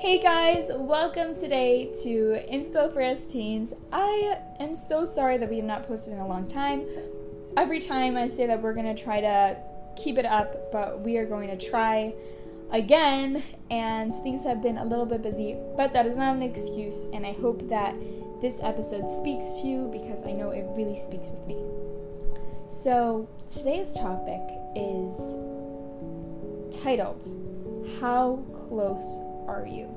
Hey guys, welcome today to Inspo for Us Teens. I am so sorry that we have not posted in a long time. Every time I say that we're gonna try to keep it up, but we are going to try again, and things have been a little bit busy, but that is not an excuse, and I hope that this episode speaks to you because I know it really speaks with me. So, today's topic is titled How Close Are You?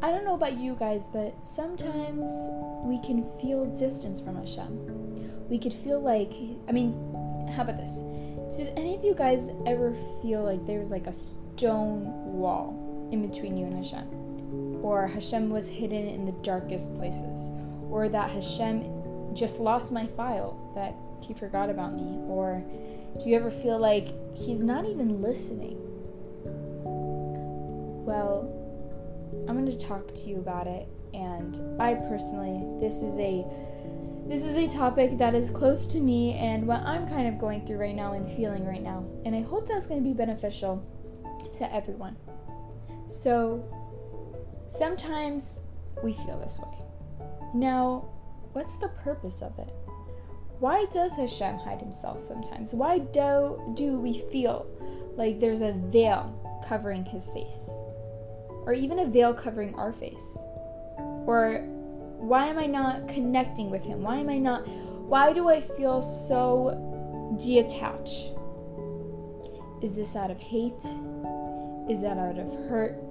I don't know about you guys, but sometimes we can feel distance from Hashem. We could feel like, I mean, how about this? Did any of you guys ever feel like there was like a stone wall in between you and Hashem? Or Hashem was hidden in the darkest places? Or that Hashem just lost my file, that he forgot about me? Or do you ever feel like he's not even listening? Well, I'm going to talk to you about it and I personally this is a this is a topic that is close to me and what I'm kind of going through right now and feeling right now. And I hope that's going to be beneficial to everyone. So sometimes we feel this way. Now, what's the purpose of it? Why does Hashem hide himself sometimes? Why do do we feel like there's a veil covering his face? Or even a veil covering our face? Or why am I not connecting with Him? Why am I not, why do I feel so detached? Is this out of hate? Is that out of hurt?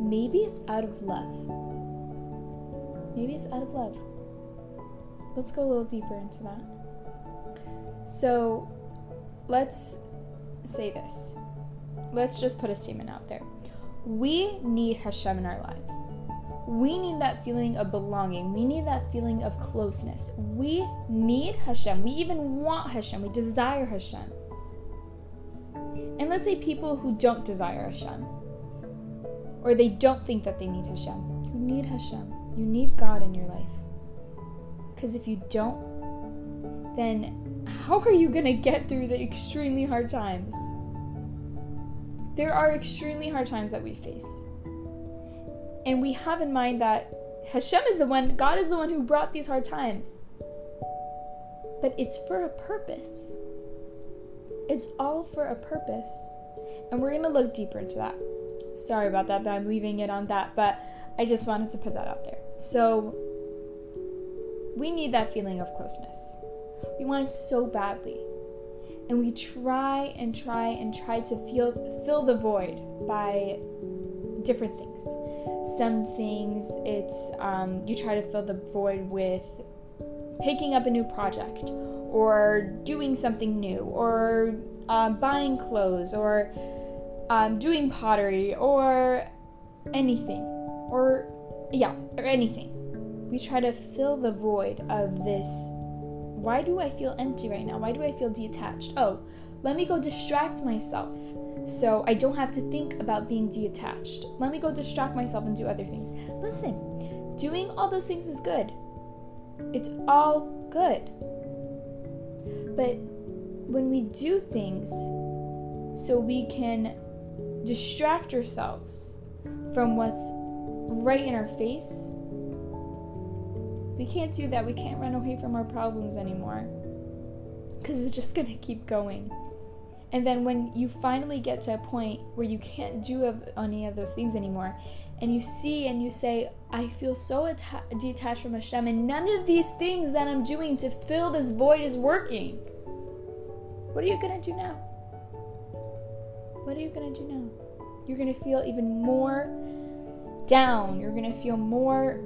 Maybe it's out of love. Maybe it's out of love. Let's go a little deeper into that. So, let's say this. Let's just put a statement out there. We need Hashem in our lives. We need that feeling of belonging. We need that feeling of closeness. We need Hashem. We even want Hashem. We desire Hashem. And let's say people who don't desire Hashem, or they don't think that they need Hashem. You need Hashem. You need God in your life. Because if you don't, then how are you going to get through the extremely hard times? There are extremely hard times that we face. And we have in mind that Hashem is the one, God is the one who brought these hard times. But it's for a purpose. It's all for a purpose. And we're going to look deeper into that. Sorry about that, that I'm leaving it on that, but I just wanted to put that out there. So, we need that feeling of closeness. We want it so badly and we try and try and try to feel fill the void by different things. Some things it's um, you try to fill the void with picking up a new project or doing something new or um, buying clothes or um, doing pottery or anything or yeah or anything we try to fill the void of this why do I feel empty right now? Why do I feel detached? Oh, let me go distract myself so I don't have to think about being detached. Let me go distract myself and do other things. Listen, doing all those things is good. It's all good. But when we do things so we can distract ourselves from what's right in our face, we can't do that. We can't run away from our problems anymore. Because it's just going to keep going. And then when you finally get to a point where you can't do any of those things anymore, and you see and you say, I feel so detached from Hashem, and none of these things that I'm doing to fill this void is working. What are you going to do now? What are you going to do now? You're going to feel even more down. You're going to feel more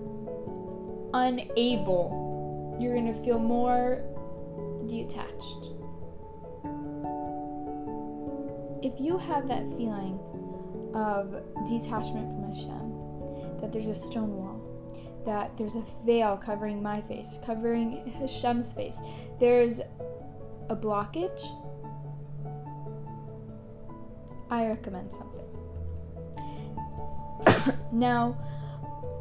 unable, you're going to feel more detached. If you have that feeling of detachment from Hashem, that there's a stone wall, that there's a veil covering my face, covering Hashem's face, there's a blockage, I recommend something. now,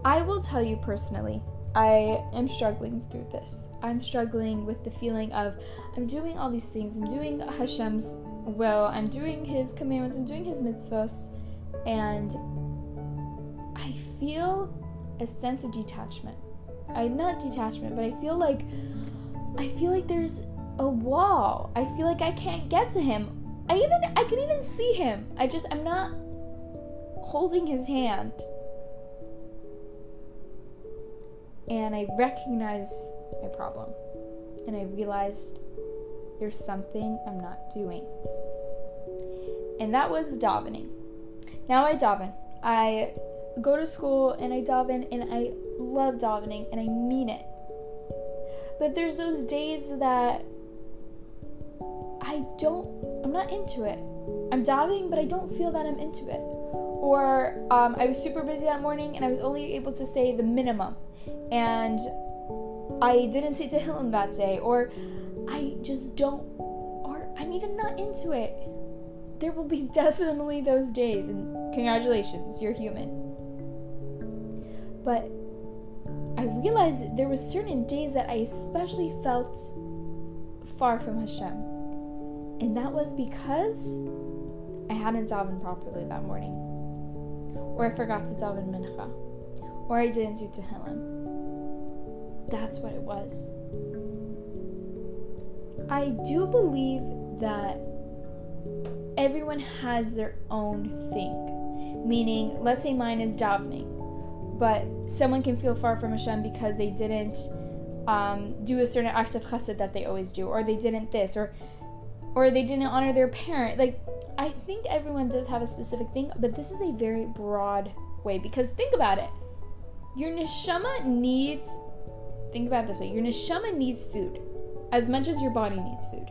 I will tell you personally I am struggling through this. I'm struggling with the feeling of I'm doing all these things. I'm doing Hashem's will. I'm doing His commandments. I'm doing His mitzvahs, and I feel a sense of detachment. I not detachment, but I feel like I feel like there's a wall. I feel like I can't get to him. I even I can even see him. I just I'm not holding his hand. And I recognize my problem. And I realized there's something I'm not doing. And that was davening. Now I daven. I go to school and I daven and I love davening and I mean it. But there's those days that I don't, I'm not into it. I'm davening, but I don't feel that I'm into it. Or um, I was super busy that morning and I was only able to say the minimum. And I didn't say Tehillim that day. Or I just don't, or I'm even not into it. There will be definitely those days, and congratulations, you're human. But I realized there was certain days that I especially felt far from Hashem. And that was because I hadn't davened properly that morning. Or I forgot to daven mincha. Or I didn't do Tehillim. That's what it was. I do believe that everyone has their own thing. Meaning, let's say mine is davening but someone can feel far from Hashem because they didn't um, do a certain act of chesed that they always do, or they didn't this, or or they didn't honor their parent. Like I think everyone does have a specific thing, but this is a very broad way because think about it. Your neshama needs think about this way. Your neshama needs food as much as your body needs food.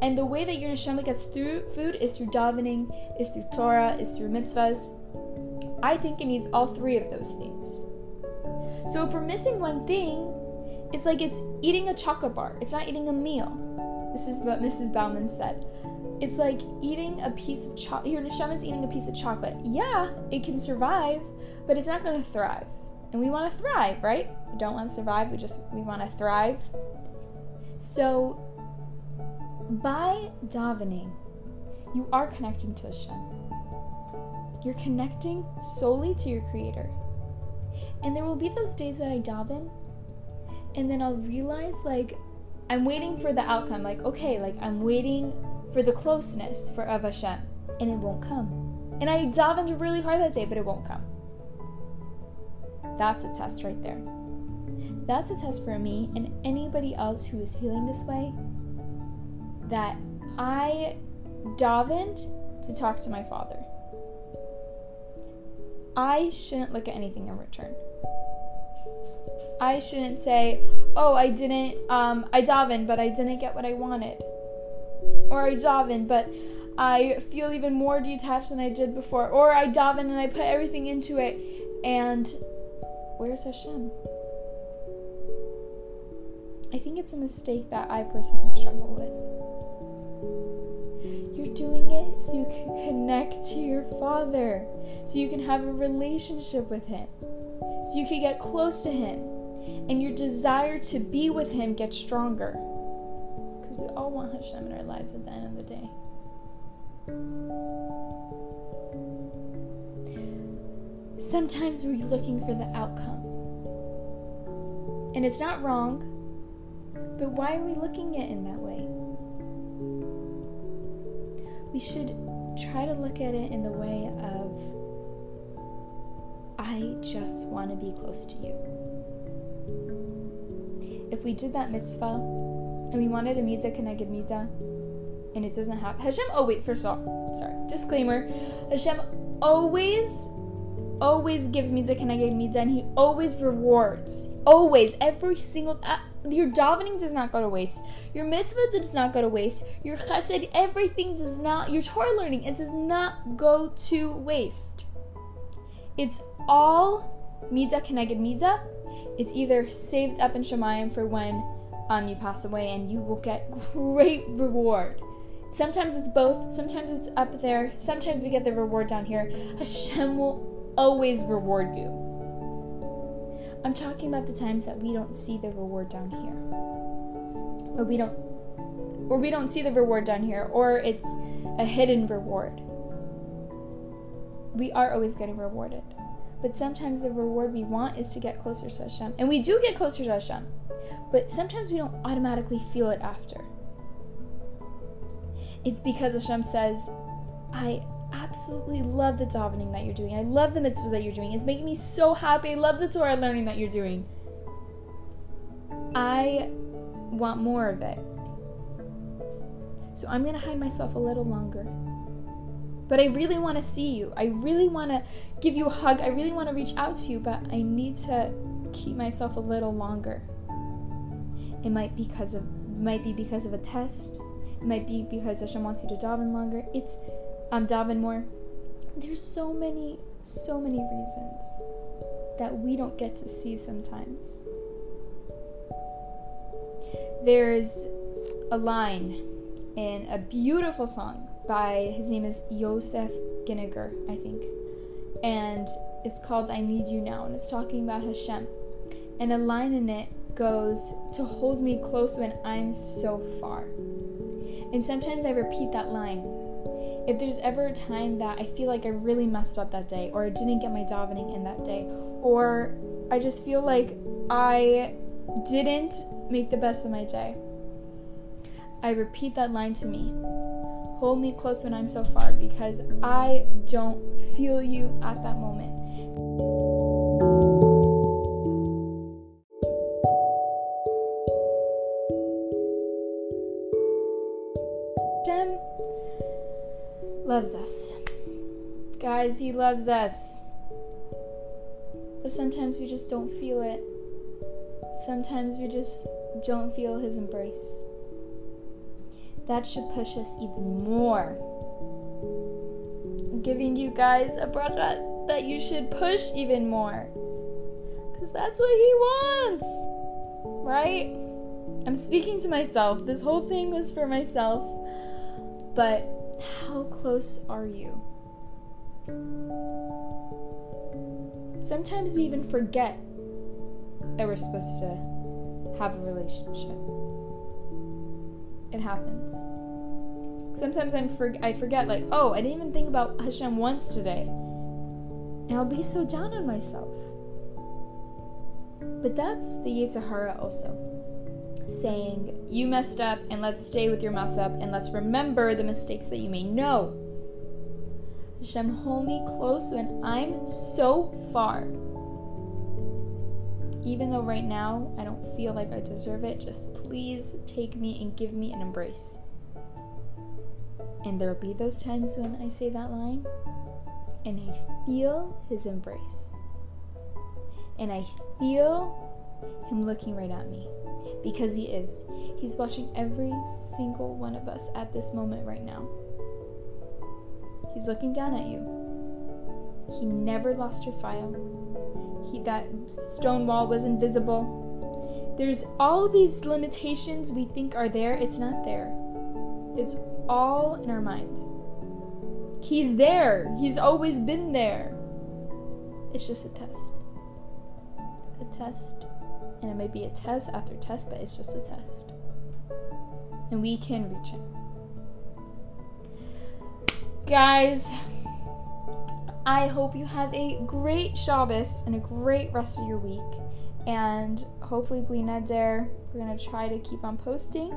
And the way that your neshama gets through food is through davening, is through Torah, is through mitzvahs, I think it needs all three of those things. So if we're missing one thing, it's like it's eating a chocolate bar. It's not eating a meal. This is what Mrs. Bauman said. It's like eating a piece of chocolate. Your neshama is eating a piece of chocolate. Yeah, it can survive, but it's not going to thrive. And we want to thrive, right? We don't want to survive. We just we want to thrive. So by davening, you are connecting to Hashem. You're connecting solely to your Creator. And there will be those days that I daven, and then I'll realize, like, I'm waiting for the outcome. Like, okay, like, I'm waiting for the closeness for of Hashem, and it won't come. And I davened really hard that day, but it won't come. That's a test right there. That's a test for me and anybody else who is feeling this way that I davened to talk to my father. I shouldn't look at anything in return. I shouldn't say, "Oh, I didn't. Um, I davened, but I didn't get what I wanted," or "I davened, but I feel even more detached than I did before," or "I davened and I put everything into it, and where's Hashem?" I think it's a mistake that I personally struggle with. You're doing it so you can connect to your Father, so you can have a relationship with Him, so you can get close to Him, and your desire to be with Him gets stronger. Because we all want Hashem in our lives at the end of the day. Sometimes we're looking for the outcome. And it's not wrong, but why are we looking at it in that way? we should try to look at it in the way of I just want to be close to you. If we did that mitzvah and we wanted a mitzvah keneged mitzvah and it doesn't happen, Hashem, oh wait, first of all, sorry, disclaimer Hashem always, always gives mitzvah keneged mitzvah and He always rewards. Always, every single. Uh, your davening does not go to waste. Your mitzvah does not go to waste. Your chesed, everything does not, your Torah learning, it does not go to waste. It's all midah keneged midah. It's either saved up in Shemayim for when um, you pass away and you will get great reward. Sometimes it's both, sometimes it's up there, sometimes we get the reward down here. Hashem will always reward you. I'm talking about the times that we don't see the reward down here. Or we don't or we don't see the reward down here or it's a hidden reward. we are always getting rewarded. But sometimes the reward we want is to get closer to Hashem. And we do get closer to Hashem. But sometimes we don't automatically feel it after. It's because Hashem says, I absolutely love the davening that you're doing. I love the mitzvahs that you're doing. It's making me so happy. I love the Torah learning that you're doing. I want more of it. So I'm going to hide myself a little longer. But I really want to see you. I really want to give you a hug. I really want to reach out to you, but I need to keep myself a little longer. It might be because of might be because of a test. It might be because Hashem wants you to daven longer. It's um daven more. There's so many, so many reasons that we don't get to see sometimes. There's a line in a beautiful song by his name is Yosef Ginniger, I think. And it's called I Need You Now and it's talking about Hashem. And a line in it goes to hold me close when I'm so far. And sometimes I repeat that line. If there's ever a time that I feel like I really messed up that day, or I didn't get my davening in that day, or I just feel like I didn't make the best of my day, I repeat that line to me. Hold me close when I'm so far because I don't feel you at that moment. Loves us. Guys, He loves us. But sometimes we just don't feel it. Sometimes we just don't feel His embrace. That should push us even more. I'm giving you guys a bracha that you should push even more. Because that's what He wants. Right? I'm speaking to myself. This whole thing was for myself. But how close are you? Sometimes we even forget that we're supposed to have a relationship. It happens. Sometimes I'm for- I forget, like, oh, I didn't even think about Hashem once today. And I'll be so down on myself. But that's the Yetzer Hara also saying, You messed up, and let's stay with your mess up, and let's remember the mistakes that you may know. Hashem, hold me close when I'm so far. Even though right now I don't feel like I deserve it, just please take me and give me an embrace. And there'll be those times when I say that line and I feel his embrace. And I feel him looking right at me because He is. He's watching every single one of us at this moment right now. He's looking down at you. He never lost your file. He that stone wall was invisible. There's all these limitations we think are there. It's not there. It's all in our mind. He's there. He's always been there. It's just a test. A test and it might be a test after test, but it's just a test. And we can reach it. Guys, I hope you have a great Shabbos and a great rest of your week. And hopefully, Bli Neder, we're going to try to keep on posting.